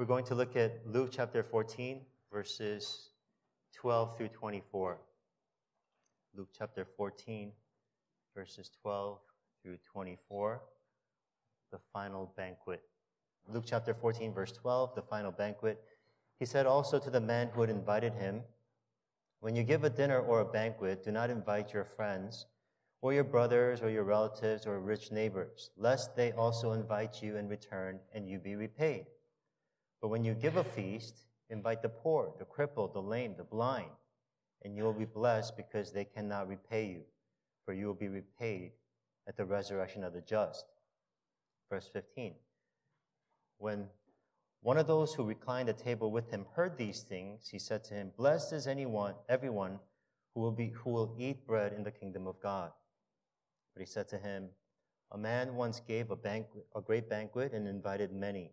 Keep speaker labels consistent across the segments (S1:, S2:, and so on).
S1: We're going to look at Luke chapter 14, verses 12 through 24. Luke chapter 14, verses 12 through 24, the final banquet. Luke chapter 14, verse 12, the final banquet. He said also to the man who had invited him, When you give a dinner or a banquet, do not invite your friends, or your brothers, or your relatives, or rich neighbors, lest they also invite you in return and you be repaid. But when you give a feast, invite the poor, the crippled, the lame, the blind, and you will be blessed because they cannot repay you, for you will be repaid at the resurrection of the just. Verse 15. When one of those who reclined at table with him heard these things, he said to him, Blessed is anyone, everyone who will, be, who will eat bread in the kingdom of God. But he said to him, A man once gave a, banquet, a great banquet and invited many.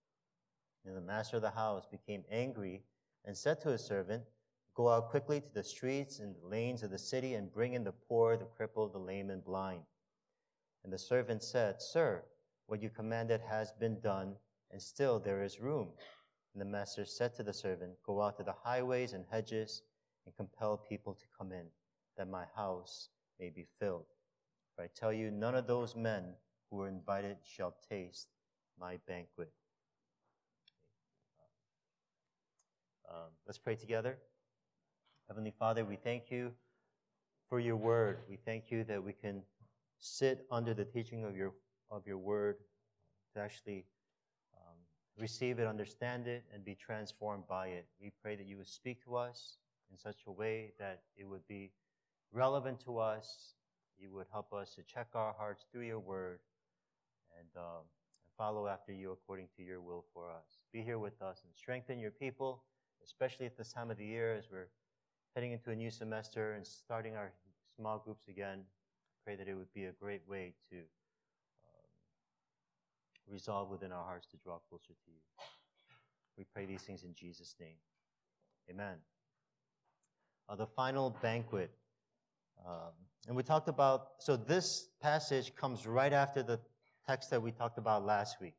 S1: And the master of the house became angry and said to his servant, Go out quickly to the streets and the lanes of the city and bring in the poor, the crippled, the lame, and blind. And the servant said, Sir, what you commanded has been done, and still there is room. And the master said to the servant, Go out to the highways and hedges and compel people to come in, that my house may be filled. For I tell you, none of those men who were invited shall taste my banquet. Um, let's pray together. Heavenly Father, we thank you for your word. We thank you that we can sit under the teaching of your, of your word to actually um, receive it, understand it, and be transformed by it. We pray that you would speak to us in such a way that it would be relevant to us. You would help us to check our hearts through your word and, um, and follow after you according to your will for us. Be here with us and strengthen your people especially at this time of the year as we're heading into a new semester and starting our small groups again. Pray that it would be a great way to um, resolve within our hearts to draw closer to you. We pray these things in Jesus' name. Amen. Uh, the final banquet. Um, and we talked about, so this passage comes right after the text that we talked about last week.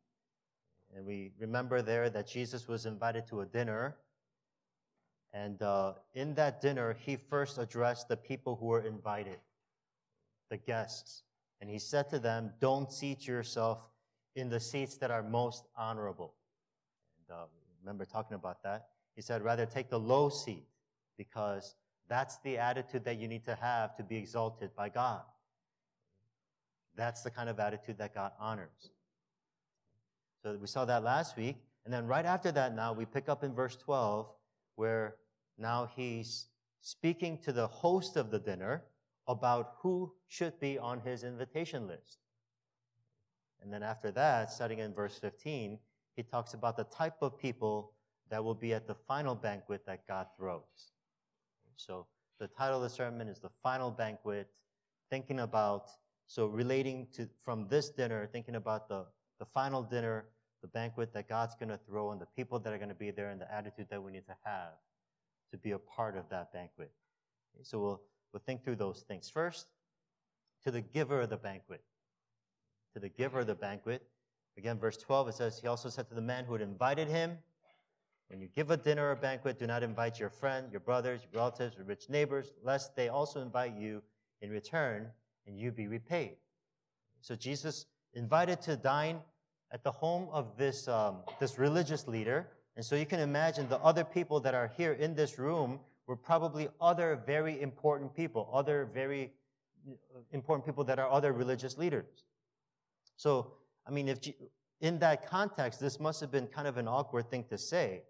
S1: And we remember there that Jesus was invited to a dinner and uh, in that dinner, he first addressed the people who were invited, the guests. And he said to them, Don't seat yourself in the seats that are most honorable. And uh, remember talking about that? He said, Rather take the low seat because that's the attitude that you need to have to be exalted by God. That's the kind of attitude that God honors. So we saw that last week. And then right after that, now we pick up in verse 12 where now he's speaking to the host of the dinner about who should be on his invitation list. And then after that, starting in verse 15, he talks about the type of people that will be at the final banquet that God throws. So the title of the sermon is The Final Banquet, thinking about, so relating to from this dinner, thinking about the, the final dinner, the banquet that God's going to throw, and the people that are going to be there, and the attitude that we need to have to be a part of that banquet. So we'll, we'll think through those things. First, to the giver of the banquet. To the giver of the banquet. Again, verse 12, it says, He also said to the man who had invited him, When you give a dinner or banquet, do not invite your friend, your brothers, your relatives, your rich neighbors, lest they also invite you in return and you be repaid. So Jesus invited to dine at the home of this, um, this religious leader and so you can imagine the other people that are here in this room were probably other very important people, other very uh, important people that are other religious leaders. So, I mean, if in that context, this must have been kind of an awkward thing to say,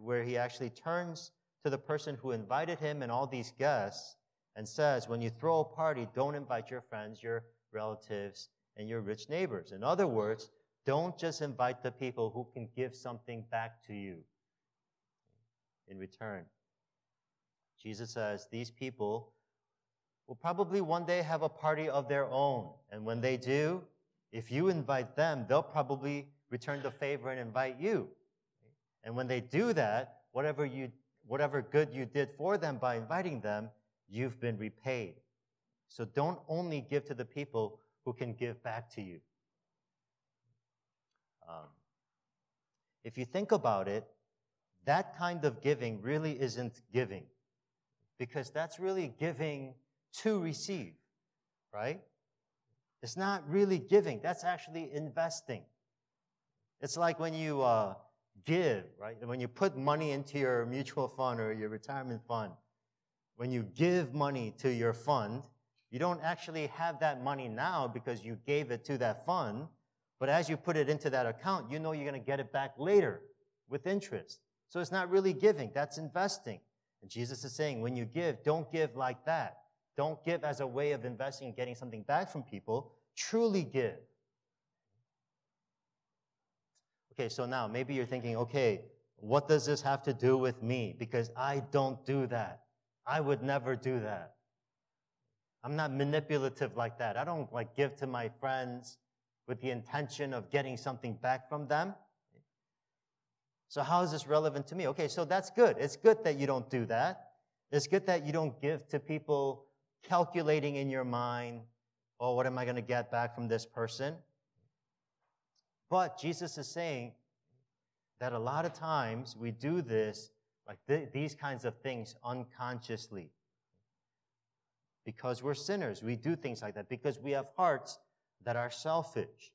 S1: where he actually turns to the person who invited him and all these guests and says, when you throw a party, don't invite your friends, your relatives, and your rich neighbors. In other words, don't just invite the people who can give something back to you in return. Jesus says these people will probably one day have a party of their own. And when they do, if you invite them, they'll probably return the favor and invite you. And when they do that, whatever you whatever good you did for them by inviting them, you've been repaid. So don't only give to the people who can give back to you. Um, if you think about it, that kind of giving really isn't giving because that's really giving to receive, right? It's not really giving, that's actually investing. It's like when you uh, give, right? When you put money into your mutual fund or your retirement fund, when you give money to your fund, you don't actually have that money now because you gave it to that fund. But as you put it into that account, you know you're going to get it back later with interest. So it's not really giving, that's investing. And Jesus is saying, when you give, don't give like that. Don't give as a way of investing and getting something back from people. Truly give. Okay, so now maybe you're thinking, okay, what does this have to do with me? Because I don't do that. I would never do that. I'm not manipulative like that. I don't like give to my friends with the intention of getting something back from them. So how is this relevant to me? Okay, so that's good. It's good that you don't do that. It's good that you don't give to people calculating in your mind, oh, what am I going to get back from this person? But Jesus is saying that a lot of times we do this, like th- these kinds of things, unconsciously. Because we're sinners, we do things like that because we have hearts that are selfish.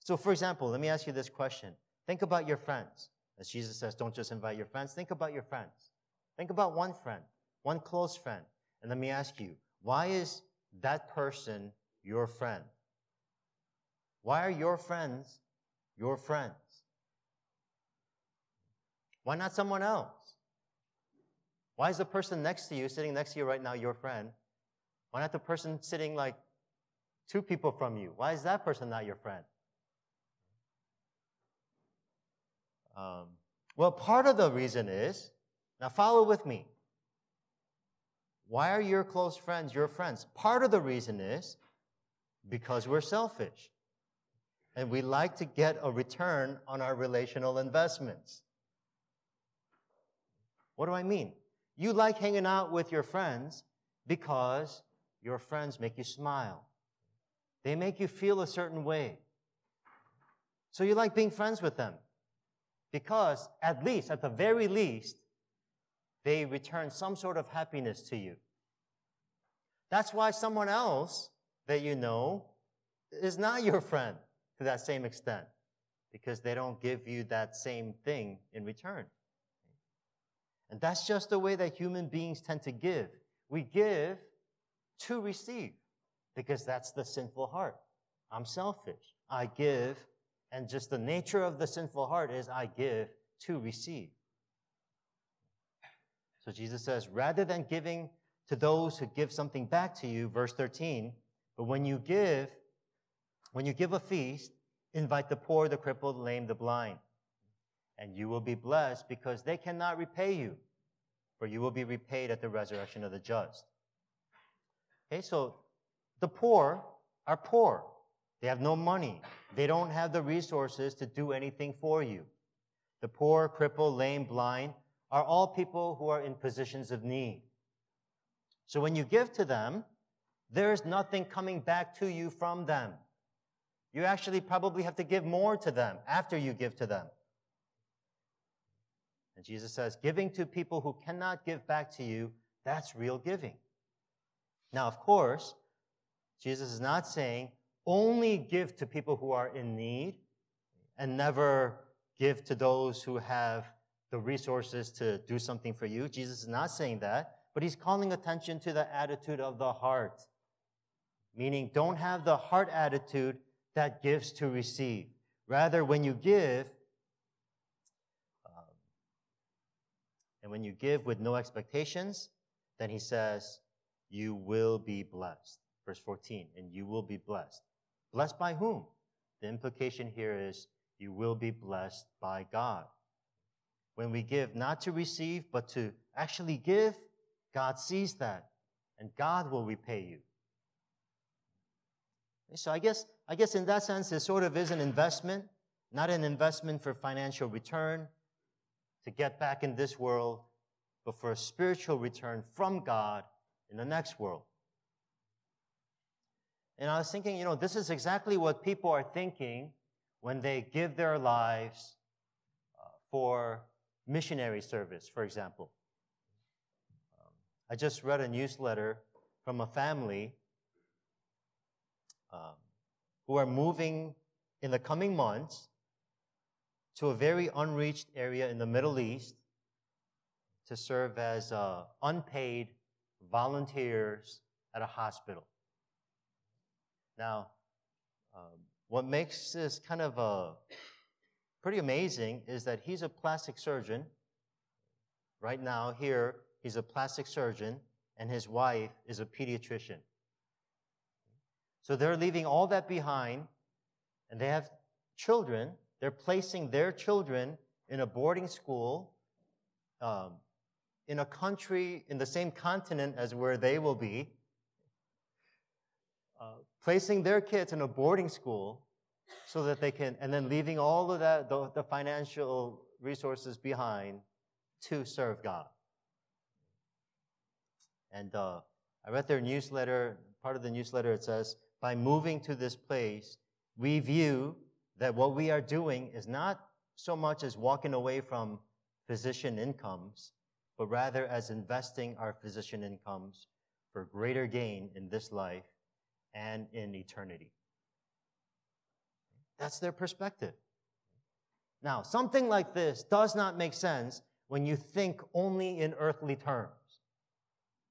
S1: So, for example, let me ask you this question. Think about your friends. As Jesus says, don't just invite your friends, think about your friends. Think about one friend, one close friend. And let me ask you, why is that person your friend? Why are your friends your friends? Why not someone else? Why is the person next to you, sitting next to you right now, your friend? Why not the person sitting like two people from you? Why is that person not your friend? Um, well, part of the reason is now follow with me. Why are your close friends your friends? Part of the reason is because we're selfish and we like to get a return on our relational investments. What do I mean? You like hanging out with your friends because your friends make you smile. They make you feel a certain way. So you like being friends with them because, at least, at the very least, they return some sort of happiness to you. That's why someone else that you know is not your friend to that same extent because they don't give you that same thing in return. And that's just the way that human beings tend to give. We give to receive because that's the sinful heart. I'm selfish. I give, and just the nature of the sinful heart is I give to receive. So Jesus says, rather than giving to those who give something back to you, verse 13, but when you give, when you give a feast, invite the poor, the crippled, the lame, the blind. And you will be blessed because they cannot repay you, for you will be repaid at the resurrection of the just. Okay, so the poor are poor. They have no money. They don't have the resources to do anything for you. The poor, crippled, lame, blind are all people who are in positions of need. So when you give to them, there's nothing coming back to you from them. You actually probably have to give more to them after you give to them. And Jesus says, giving to people who cannot give back to you, that's real giving. Now, of course, Jesus is not saying only give to people who are in need and never give to those who have the resources to do something for you. Jesus is not saying that, but he's calling attention to the attitude of the heart. Meaning, don't have the heart attitude that gives to receive. Rather, when you give, um, and when you give with no expectations, then he says, you will be blessed. Verse 14, and you will be blessed. Blessed by whom? the implication here is you will be blessed by God. When we give, not to receive, but to actually give, God sees that, and God will repay you. So I guess, I guess in that sense, it sort of is an investment, not an investment for financial return to get back in this world, but for a spiritual return from God in the next world. And I was thinking, you know, this is exactly what people are thinking when they give their lives uh, for missionary service, for example. Um, I just read a newsletter from a family um, who are moving in the coming months to a very unreached area in the Middle East to serve as uh, unpaid volunteers at a hospital. Now, um, what makes this kind of uh, pretty amazing is that he's a plastic surgeon. Right now, here, he's a plastic surgeon, and his wife is a pediatrician. So they're leaving all that behind, and they have children. They're placing their children in a boarding school um, in a country in the same continent as where they will be, uh, placing their kids in a boarding school so that they can, and then leaving all of that, the, the financial resources behind to serve God. And uh, I read their newsletter. Part of the newsletter it says, by moving to this place, we view that what we are doing is not so much as walking away from physician incomes, but rather as investing our physician incomes for greater gain in this life and in eternity. That's their perspective. Now, something like this does not make sense when you think only in earthly terms,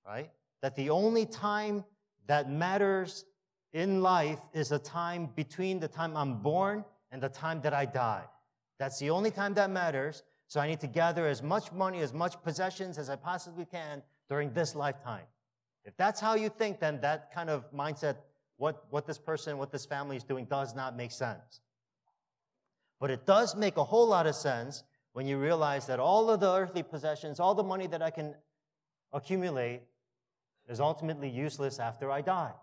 S1: right? That the only time that matters in life is a time between the time I'm born and the time that I die. That's the only time that matters. So I need to gather as much money, as much possessions as I possibly can during this lifetime. If that's how you think, then that kind of mindset, what, what this person, what this family is doing, does not make sense. But it does make a whole lot of sense when you realize that all of the earthly possessions, all the money that I can accumulate, is ultimately useless after I die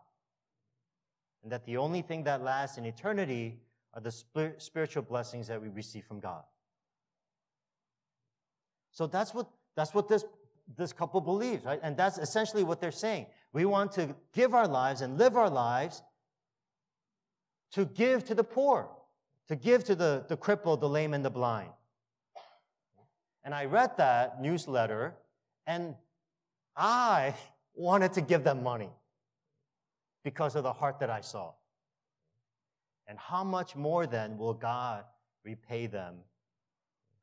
S1: and that the only thing that lasts in eternity are the spiritual blessings that we receive from God. So that's what, that's what this, this couple believes, right? And that's essentially what they're saying. We want to give our lives and live our lives to give to the poor, to give to the, the crippled, the lame, and the blind. And I read that newsletter and I wanted to give them money because of the heart that I saw. And how much more then will God repay them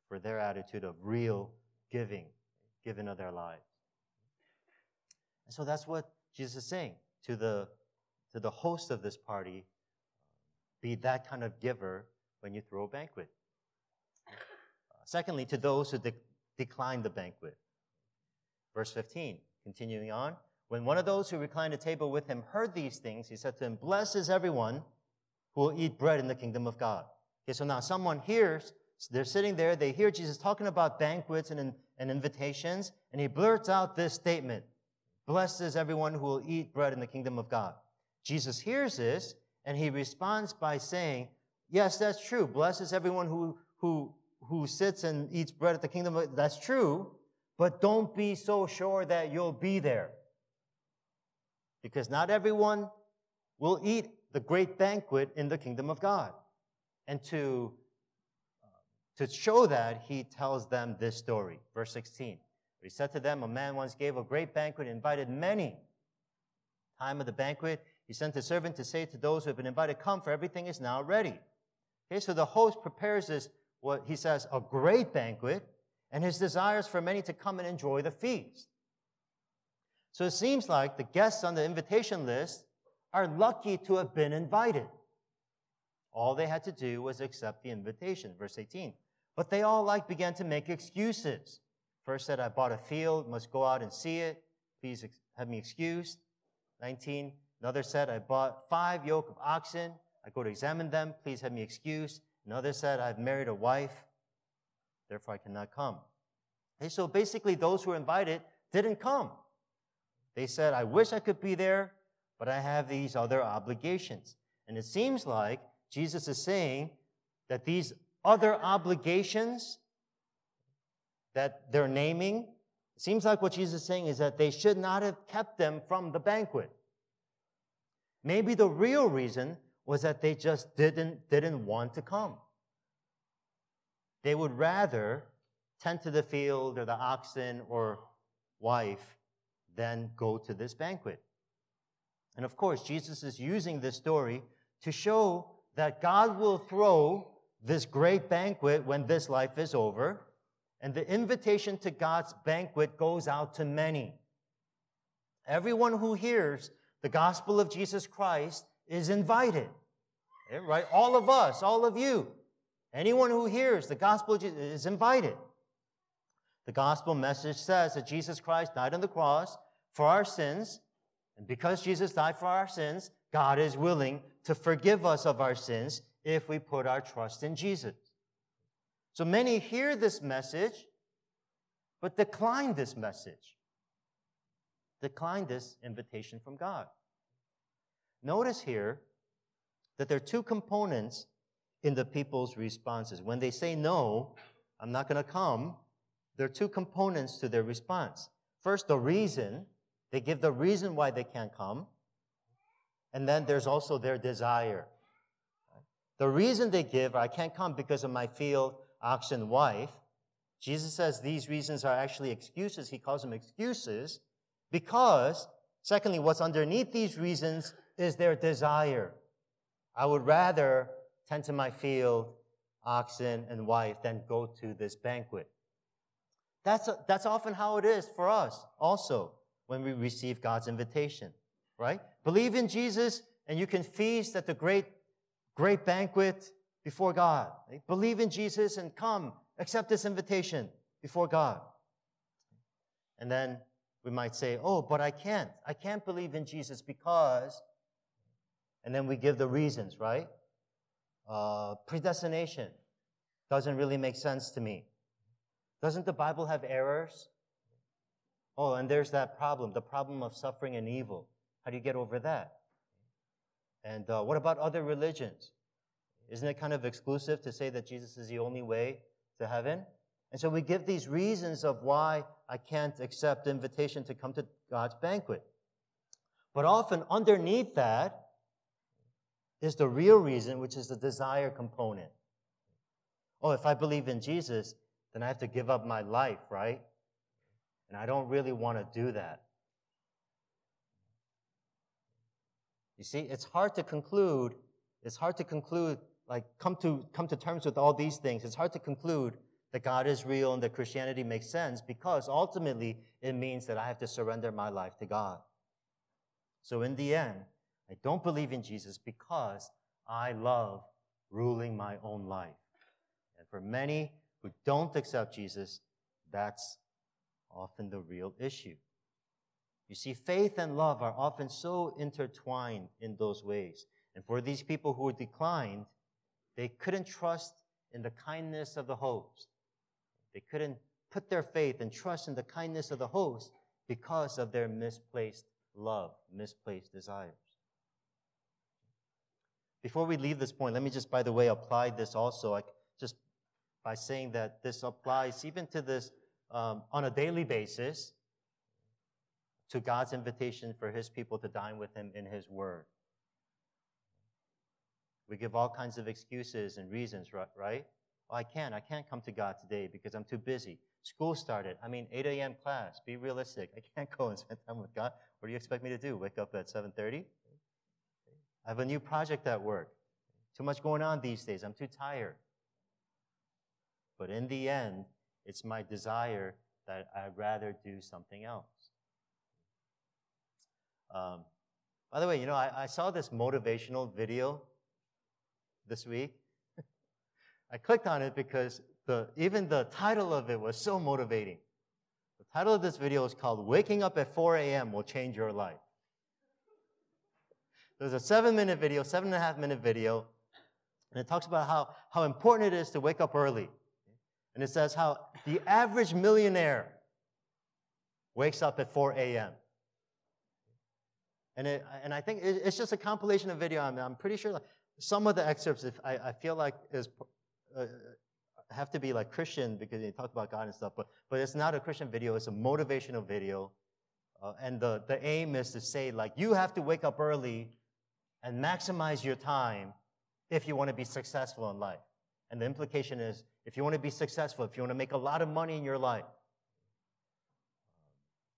S1: for their attitude of real giving, giving of their lives? And so that's what Jesus is saying to the, to the host of this party be that kind of giver when you throw a banquet. Uh, secondly, to those who de- decline the banquet. Verse 15, continuing on. When one of those who reclined at table with him heard these things, he said to him, Blessed is everyone who will eat bread in the kingdom of God. Okay, so now someone hears, they're sitting there, they hear Jesus talking about banquets and, and invitations, and he blurts out this statement Blessed is everyone who will eat bread in the kingdom of God. Jesus hears this, and he responds by saying, Yes, that's true. Blessed is everyone who, who, who sits and eats bread at the kingdom of That's true, but don't be so sure that you'll be there because not everyone will eat the great banquet in the kingdom of God. And to, to show that, he tells them this story. Verse 16. He said to them, A man once gave a great banquet, and invited many. Time of the banquet, he sent a servant to say to those who have been invited, Come, for everything is now ready. Okay, so the host prepares this, what he says, a great banquet, and his desires for many to come and enjoy the feast. So it seems like the guests on the invitation list are lucky to have been invited. All they had to do was accept the invitation. Verse 18. But they all like began to make excuses. First said, I bought a field, must go out and see it. Please have me excused. 19. Another said, I bought five yoke of oxen. I go to examine them. Please have me excused. Another said, I've married a wife. Therefore, I cannot come. So basically, those who were invited didn't come. They said, I wish I could be there, but I have these other obligations. And it seems like Jesus is saying that these other obligations that they're naming, it seems like what Jesus is saying is that they should not have kept them from the banquet. Maybe the real reason was that they just didn't, didn't want to come. They would rather tend to the field or the oxen or wife than go to this banquet. And of course, Jesus is using this story to show that God will throw this great banquet when this life is over, and the invitation to God's banquet goes out to many. Everyone who hears the gospel of Jesus Christ is invited. Eh, right? All of us, all of you, anyone who hears the gospel is invited. The gospel message says that Jesus Christ died on the cross for our sins, and because Jesus died for our sins, God is willing to forgive us of our sins if we put our trust in Jesus. So many hear this message, but decline this message, decline this invitation from God. Notice here that there are two components in the people's responses. When they say, No, I'm not going to come, there are two components to their response. First, the reason. They give the reason why they can't come. And then there's also their desire. The reason they give, I can't come because of my field, oxen, wife. Jesus says these reasons are actually excuses. He calls them excuses because, secondly, what's underneath these reasons is their desire. I would rather tend to my field, oxen, and wife than go to this banquet. That's, a, that's often how it is for us also when we receive God's invitation, right? Believe in Jesus and you can feast at the great, great banquet before God. Believe in Jesus and come, accept this invitation before God. And then we might say, oh, but I can't. I can't believe in Jesus because and then we give the reasons, right? Uh, predestination doesn't really make sense to me. Doesn't the Bible have errors? Oh, and there's that problem the problem of suffering and evil. How do you get over that? And uh, what about other religions? Isn't it kind of exclusive to say that Jesus is the only way to heaven? And so we give these reasons of why I can't accept invitation to come to God's banquet. But often underneath that is the real reason, which is the desire component. Oh, if I believe in Jesus, then I have to give up my life, right? And I don't really want to do that. You see, it's hard to conclude, it's hard to conclude, like come to come to terms with all these things. It's hard to conclude that God is real and that Christianity makes sense because ultimately it means that I have to surrender my life to God. So in the end, I don't believe in Jesus because I love ruling my own life. And for many who don't accept Jesus, that's often the real issue. You see, faith and love are often so intertwined in those ways. And for these people who are declined, they couldn't trust in the kindness of the host. They couldn't put their faith and trust in the kindness of the host because of their misplaced love, misplaced desires. Before we leave this point, let me just, by the way, apply this also, like just by saying that this applies even to this um, on a daily basis to God's invitation for His people to dine with Him in His Word. We give all kinds of excuses and reasons, right? Oh, I can't. I can't come to God today because I'm too busy. School started. I mean, 8 a.m. class. Be realistic. I can't go and spend time with God. What do you expect me to do? Wake up at 7:30? I have a new project at work. Too much going on these days. I'm too tired. But in the end, it's my desire that I'd rather do something else. Um, by the way, you know, I, I saw this motivational video this week. I clicked on it because the, even the title of it was so motivating. The title of this video is called Waking Up at 4 a.m. Will Change Your Life. there's a seven minute video, seven and a half minute video, and it talks about how, how important it is to wake up early. And it says how the average millionaire wakes up at 4 a.m. And, it, and I think it's just a compilation of video. I mean, I'm pretty sure some of the excerpts, if I, I feel like is uh, have to be like Christian because they talk about God and stuff, but, but it's not a Christian video. It's a motivational video. Uh, and the, the aim is to say like, you have to wake up early and maximize your time if you want to be successful in life. And the implication is, if you want to be successful, if you want to make a lot of money in your life,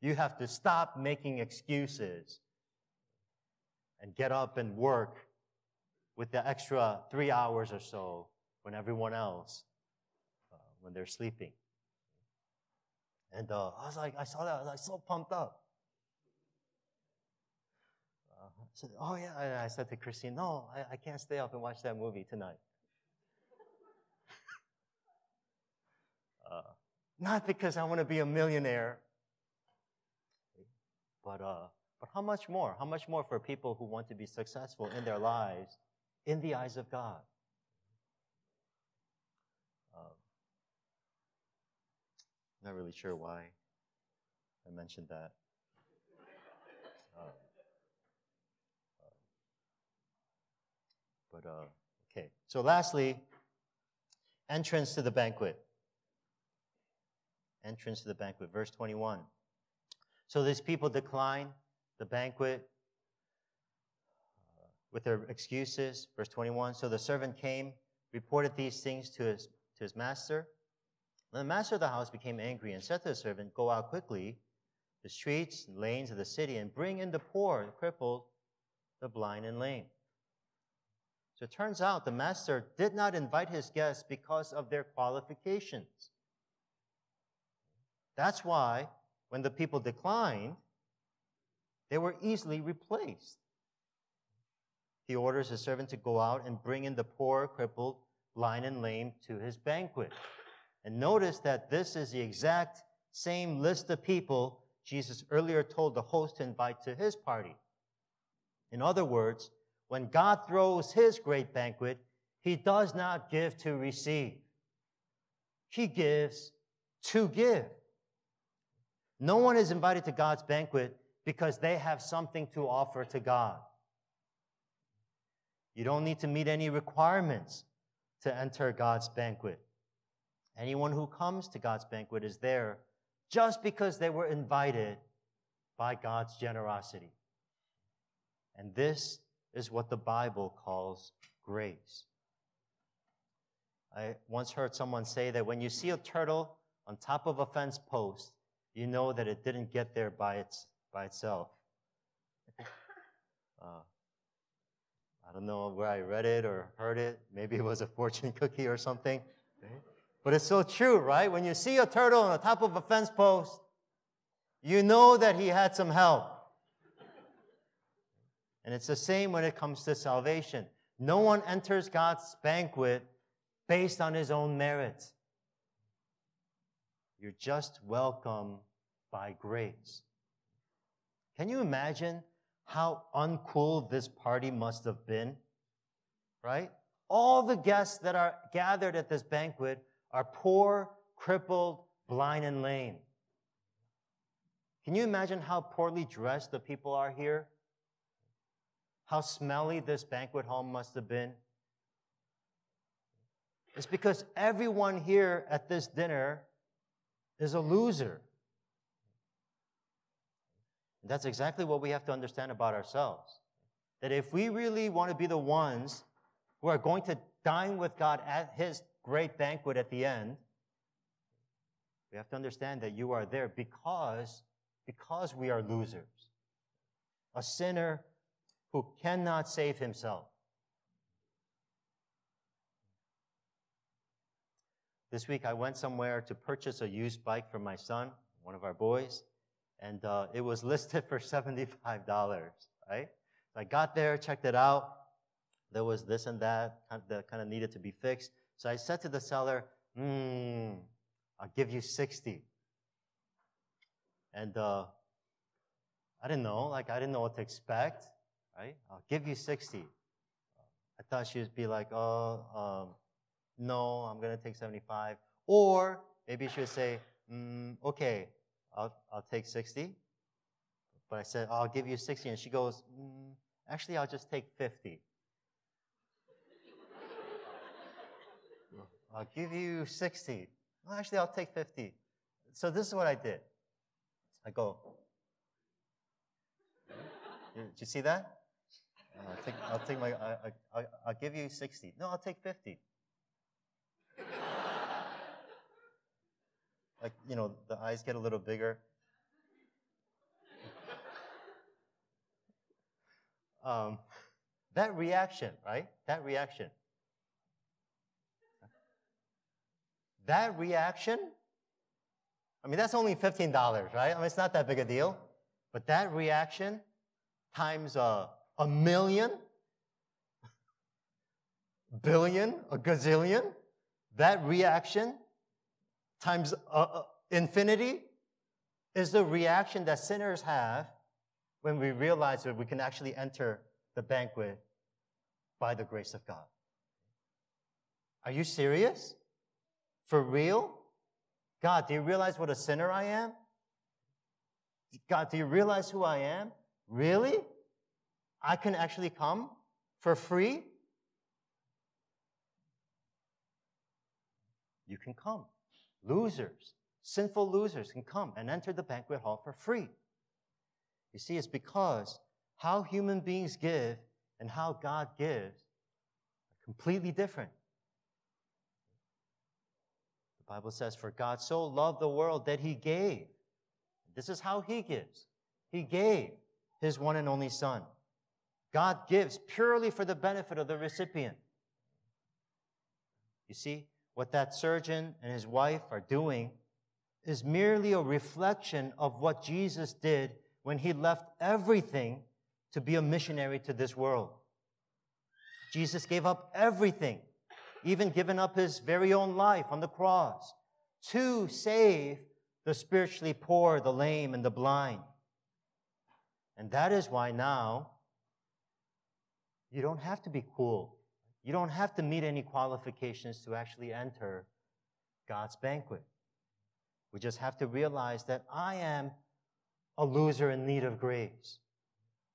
S1: you have to stop making excuses and get up and work with the extra three hours or so when everyone else, uh, when they're sleeping. And uh, I was like, I saw that, I was like so pumped up. Uh, I said, oh yeah, I, I, said to Christine, no, I, I can't stay up and watch that movie tonight. uh, not because I want to be a millionaire, but, uh, but how much more? How much more for people who want to be successful in their lives in the eyes of God? Um, not really sure why I mentioned that. Um, uh, but uh, okay. So, lastly, entrance to the banquet. Entrance to the banquet, verse 21. So these people decline the banquet with their excuses. Verse 21 So the servant came, reported these things to his, to his master. Then the master of the house became angry and said to the servant, Go out quickly the streets and lanes of the city and bring in the poor, the crippled, the blind, and lame. So it turns out the master did not invite his guests because of their qualifications. That's why when the people declined, they were easily replaced. He orders his servant to go out and bring in the poor, crippled, blind, and lame to his banquet. And notice that this is the exact same list of people Jesus earlier told the host to invite to his party. In other words, when God throws his great banquet, he does not give to receive. He gives to give. No one is invited to God's banquet because they have something to offer to God. You don't need to meet any requirements to enter God's banquet. Anyone who comes to God's banquet is there just because they were invited by God's generosity. And this is what the Bible calls grace. I once heard someone say that when you see a turtle on top of a fence post, you know that it didn't get there by, its, by itself. Uh, I don't know where I read it or heard it. Maybe it was a fortune cookie or something. But it's so true, right? When you see a turtle on the top of a fence post, you know that he had some help. And it's the same when it comes to salvation. No one enters God's banquet based on his own merits. You're just welcome by grace. Can you imagine how uncool this party must have been? Right? All the guests that are gathered at this banquet are poor, crippled, blind, and lame. Can you imagine how poorly dressed the people are here? How smelly this banquet hall must have been? It's because everyone here at this dinner is a loser. That's exactly what we have to understand about ourselves. That if we really want to be the ones who are going to dine with God at His great banquet at the end, we have to understand that you are there because, because we are losers. A sinner who cannot save himself. This week I went somewhere to purchase a used bike for my son, one of our boys and uh, it was listed for $75, right? So I got there, checked it out. There was this and that that kind of needed to be fixed. So I said to the seller, hmm, I'll give you 60. And uh, I didn't know, like, I didn't know what to expect, right? I'll give you 60. I thought she would be like, oh, um, no, I'm to take 75. Or maybe she would say, mm, okay, I'll, I'll take 60. But I said, I'll give you 60. And she goes, mm, actually, I'll just take 50. I'll give you 60. Well, actually, I'll take 50. So this is what I did. I go, did you see that? I'll take, I'll take my, I, I, I'll give you 60. No, I'll take 50. Like, you know, the eyes get a little bigger. um, that reaction, right? That reaction. That reaction, I mean, that's only $15, right? I mean, it's not that big a deal. But that reaction times a, a million, billion, a gazillion, that reaction times uh, uh, infinity is the reaction that sinners have when we realize that we can actually enter the banquet by the grace of God. Are you serious? For real? God, do you realize what a sinner I am? God, do you realize who I am? Really? I can actually come for free? You can come. Losers, sinful losers can come and enter the banquet hall for free. You see, it's because how human beings give and how God gives are completely different. The Bible says, For God so loved the world that he gave. This is how he gives. He gave his one and only Son. God gives purely for the benefit of the recipient. You see, what that surgeon and his wife are doing is merely a reflection of what Jesus did when he left everything to be a missionary to this world. Jesus gave up everything, even giving up his very own life on the cross to save the spiritually poor, the lame, and the blind. And that is why now you don't have to be cool. You don't have to meet any qualifications to actually enter God's banquet. We just have to realize that I am a loser in need of grace.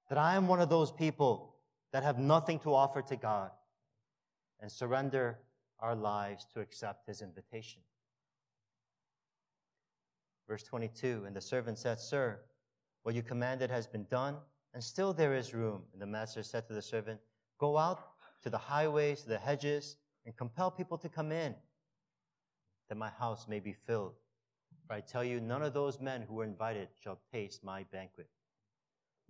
S1: That I am one of those people that have nothing to offer to God and surrender our lives to accept his invitation. Verse 22 And the servant said, Sir, what you commanded has been done, and still there is room. And the master said to the servant, Go out to the highways, to the hedges, and compel people to come in, that my house may be filled. For I tell you, none of those men who were invited shall taste my banquet.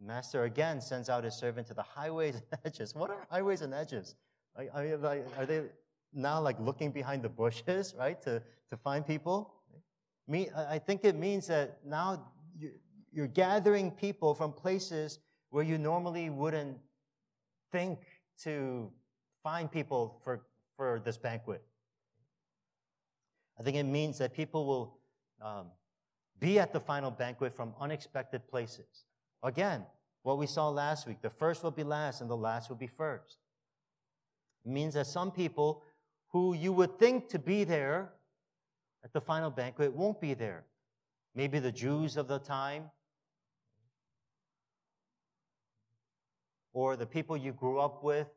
S1: The master again sends out his servant to the highways and edges. What are highways and edges? Are they now like looking behind the bushes, right, to, to find people? Me, I think it means that now you're gathering people from places where you normally wouldn't think to find people for, for this banquet. I think it means that people will um, be at the final banquet from unexpected places. Again, what we saw last week the first will be last and the last will be first. It means that some people who you would think to be there at the final banquet won't be there. Maybe the Jews of the time, or the people you grew up with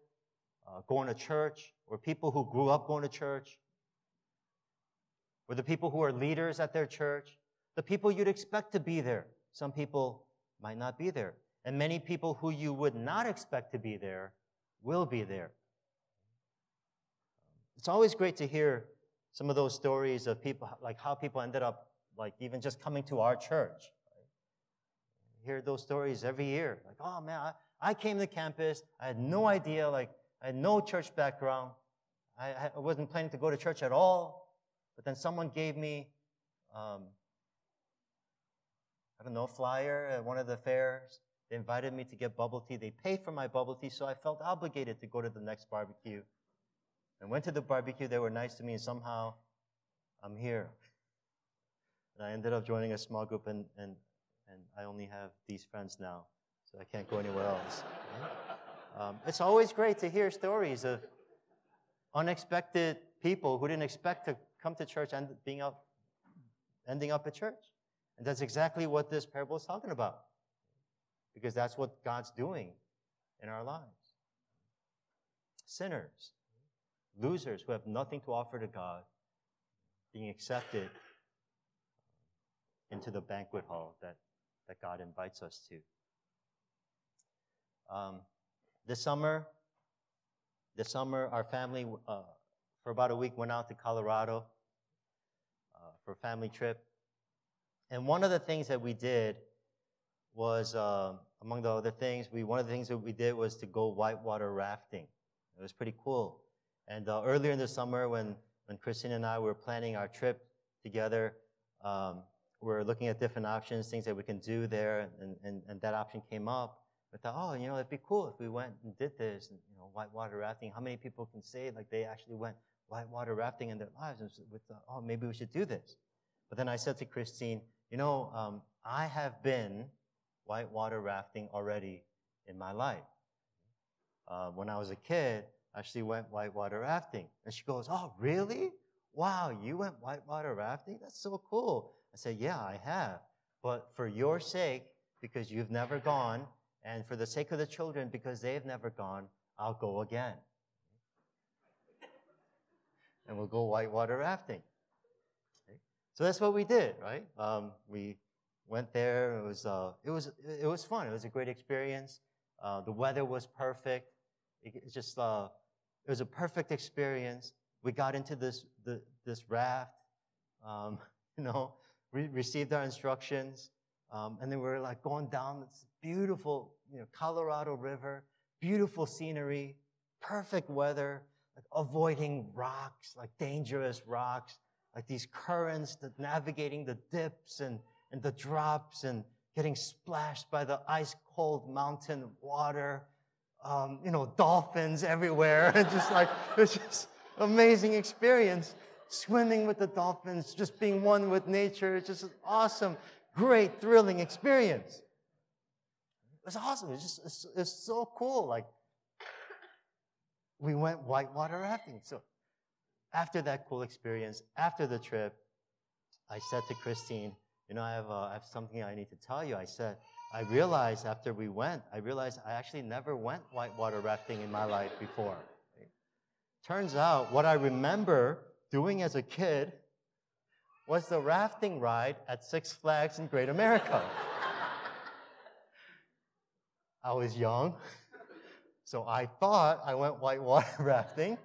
S1: uh, going to church, or people who grew up going to church, or the people who are leaders at their church, the people you'd expect to be there. Some people might not be there. And many people who you would not expect to be there will be there. It's always great to hear some of those stories of people, like how people ended up, like even just coming to our church. Hear those stories every year. Like, oh man, I, I came to campus. I had no idea, like, I had no church background. I, I wasn't planning to go to church at all. But then someone gave me, um, I don't know, a flyer at one of the fairs. They invited me to get bubble tea. They paid for my bubble tea, so I felt obligated to go to the next barbecue. I went to the barbecue. They were nice to me, and somehow I'm here. And I ended up joining a small group, and, and, and I only have these friends now, so I can't go anywhere else. Um, it's always great to hear stories of unexpected people who didn't expect to come to church and being up, ending up at church. And that's exactly what this parable is talking about. Because that's what God's doing in our lives. Sinners, losers who have nothing to offer to God, being accepted into the banquet hall that, that God invites us to. Um, this summer, this summer, our family, uh, for about a week, went out to Colorado uh, for a family trip. And one of the things that we did was, uh, among the other things, we one of the things that we did was to go whitewater rafting. It was pretty cool. And uh, earlier in the summer, when when Christine and I were planning our trip together, um, we are looking at different options, things that we can do there, and, and, and that option came up. We thought, oh, you know, it'd be cool if we went and did this, you know, whitewater rafting. How many people can say like they actually went whitewater rafting in their lives? And we thought, oh, maybe we should do this. But then I said to Christine, you know, um, I have been whitewater rafting already in my life. Uh, when I was a kid, I actually went whitewater rafting. And she goes, Oh, really? Wow, you went whitewater rafting? That's so cool. I said, Yeah, I have. But for your sake, because you've never gone, and for the sake of the children, because they've never gone, I'll go again. and we'll go whitewater rafting. So that's what we did, right? Um, we went there. It was, uh, it, was, it was fun. It was a great experience. Uh, the weather was perfect. It, just, uh, it was a perfect experience. We got into this, the, this raft, um, you know, we received our instructions, um, and then we were like going down this beautiful, you know, Colorado River, beautiful scenery, perfect weather, like avoiding rocks, like dangerous rocks, like these currents, that navigating the dips and, and the drops and getting splashed by the ice cold mountain water. Um, you know, dolphins everywhere. and just like, it's just amazing experience. Swimming with the dolphins, just being one with nature. It's just an awesome, great, thrilling experience. It's awesome. It's just, it's, it's so cool. Like, we went whitewater rafting. So after that cool experience, after the trip, I said to Christine, you know, I have, uh, I have something I need to tell you. I said, I realized after we went, I realized I actually never went whitewater rafting in my life before. Turns out what I remember doing as a kid was the rafting ride at Six Flags in Great America. I was young, so I thought I went whitewater rafting.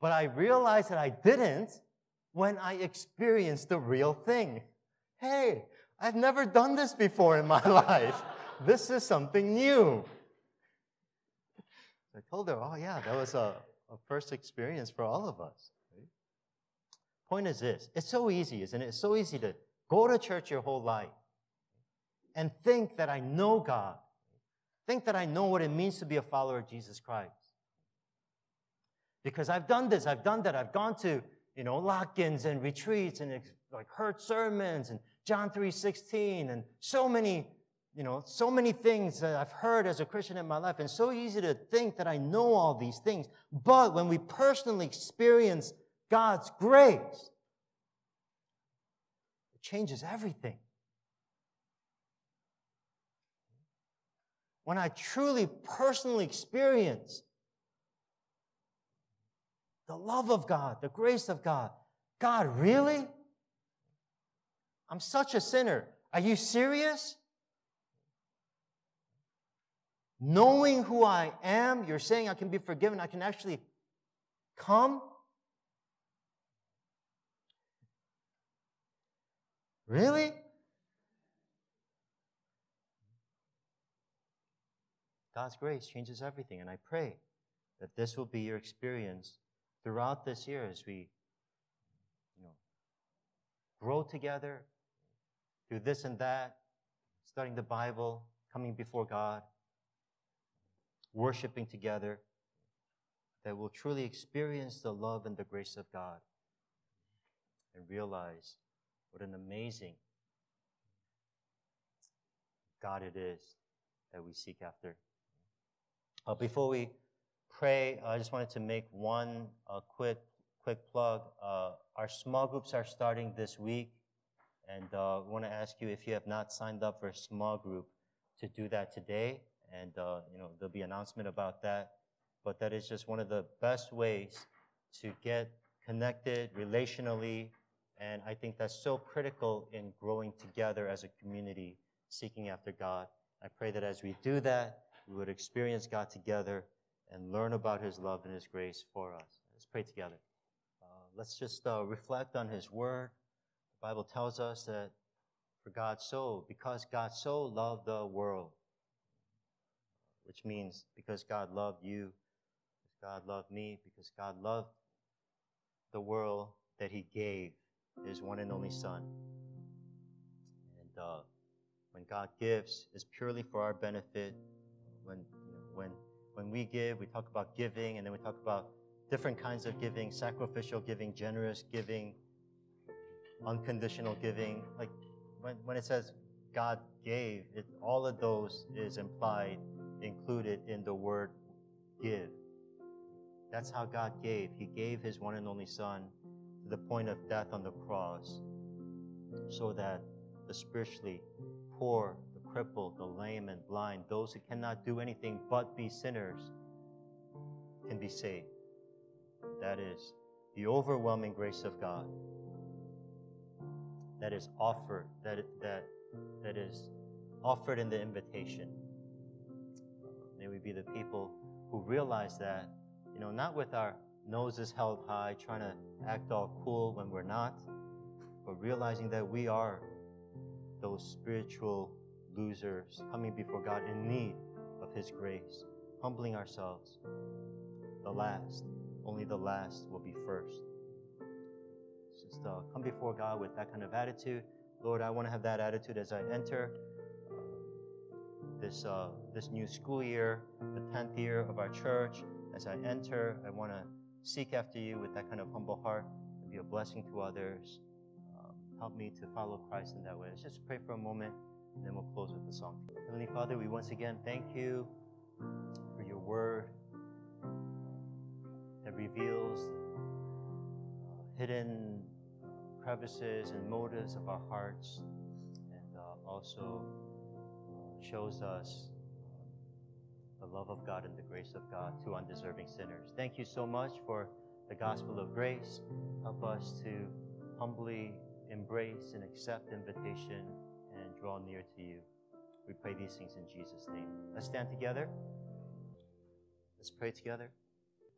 S1: But I realized that I didn't when I experienced the real thing. Hey, I've never done this before in my life. This is something new. I told her, oh, yeah, that was a, a first experience for all of us. Right? Point is this it's so easy, isn't it? It's so easy to go to church your whole life and think that I know God, think that I know what it means to be a follower of Jesus Christ because I've done this, I've done that, I've gone to, you know, lock-ins and retreats and like heard sermons and John 3.16 and so many, you know, so many things that I've heard as a Christian in my life and so easy to think that I know all these things. But when we personally experience God's grace, it changes everything. When I truly personally experience the love of God, the grace of God. God, really? I'm such a sinner. Are you serious? Knowing who I am, you're saying I can be forgiven, I can actually come? Really? God's grace changes everything, and I pray that this will be your experience throughout this year as we you know, grow together, do this and that, studying the Bible, coming before God, worshiping together, that we'll truly experience the love and the grace of God and realize what an amazing God it is that we seek after. Uh, before we pray, I just wanted to make one uh, quick quick plug. Uh, our small groups are starting this week, and uh, we want to ask you if you have not signed up for a small group to do that today. And uh, you know there'll be announcement about that. But that is just one of the best ways to get connected relationally, and I think that's so critical in growing together as a community, seeking after God. I pray that as we do that, we would experience God together and learn about His love and His grace for us. Let's pray together. Uh, let's just uh, reflect on His Word. The Bible tells us that for God so, because God so loved the world, which means because God loved you, because God loved me, because God loved the world that He gave His one and only Son. And uh, when God gives, it's purely for our benefit. When you know, when when we give, we talk about giving, and then we talk about different kinds of giving: sacrificial giving, generous giving, unconditional giving. Like when when it says God gave, it, all of those is implied, included in the word give. That's how God gave. He gave His one and only Son to the point of death on the cross so that the spiritually poor, crippled, the lame, and blind, those who cannot do anything but be sinners, can be saved. That is the overwhelming grace of God that is offered, that, that, that is offered in the invitation. May we be the people who realize that, you know, not with our noses held high, trying to act all cool when we're not, but realizing that we are those spiritual losers coming before God in need of His grace, humbling ourselves. The last, only the last will be first. Just uh, come before God with that kind of attitude. Lord, I want to have that attitude as I enter uh, this uh, this new school year, the tenth year of our church. As I enter, I want to seek after you with that kind of humble heart and be a blessing to others. Um, help me to follow Christ in that way. Let's just pray for a moment, and then we'll close with the song. Heavenly Father, we once again thank you for your word that reveals uh, hidden crevices and motives of our hearts, and uh, also uh, shows us the love of God and the grace of God to undeserving sinners. Thank you so much for the gospel of grace. Help us to humbly embrace and accept invitation draw near to you. We pray these things in Jesus' name. Let's stand together. Let's pray together.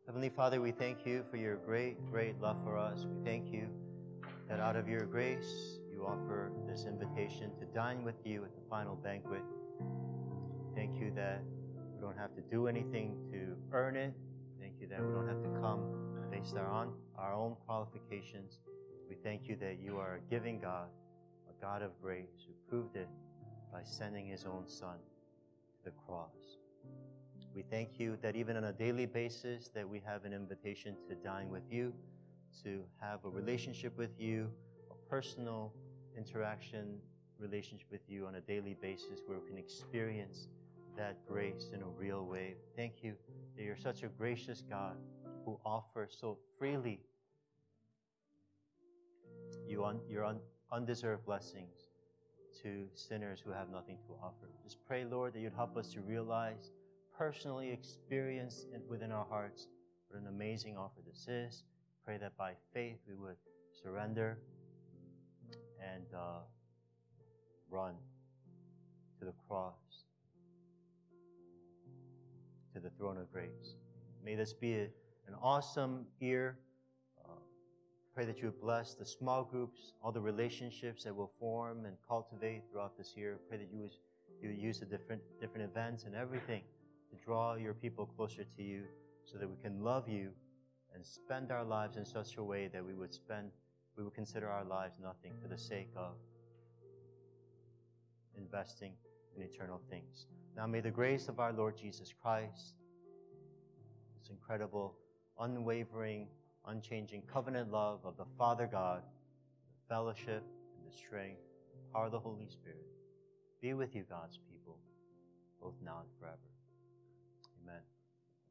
S1: Heavenly Father, we thank you for your great, great love for us. We thank you that out of your grace, you offer this invitation to dine with you at the final banquet. Thank you that we don't have to do anything to earn it. Thank you that we don't have to come based on our own qualifications. We thank you that you are a giving God, God of grace, who proved it by sending his own Son to the cross. We thank you that even on a daily basis that we have an invitation to dine with you, to have a relationship with you, a personal interaction relationship with you on a daily basis where we can experience that grace in a real way. Thank you that you're such a gracious God who offers so freely you your un, undeserved blessings to sinners who have nothing to offer. Just pray, Lord, that you'd help us to realize, personally experience it within our hearts what an amazing offer this is. Pray that by faith we would surrender and uh, run to the cross, to the throne of grace. May this be an awesome year. Pray that you would bless the small groups, all the relationships that we'll form and cultivate throughout this year. Pray that you would, you would use the different, different events and everything to draw your people closer to you so that we can love you and spend our lives in such a way that we would spend, we would consider our lives nothing for the sake of investing in eternal things. Now may the grace of our Lord Jesus Christ, this incredible, unwavering, unchanging covenant love of the Father God, the fellowship and the strength, the power of the Holy Spirit, be with you, God's people, both now and forever.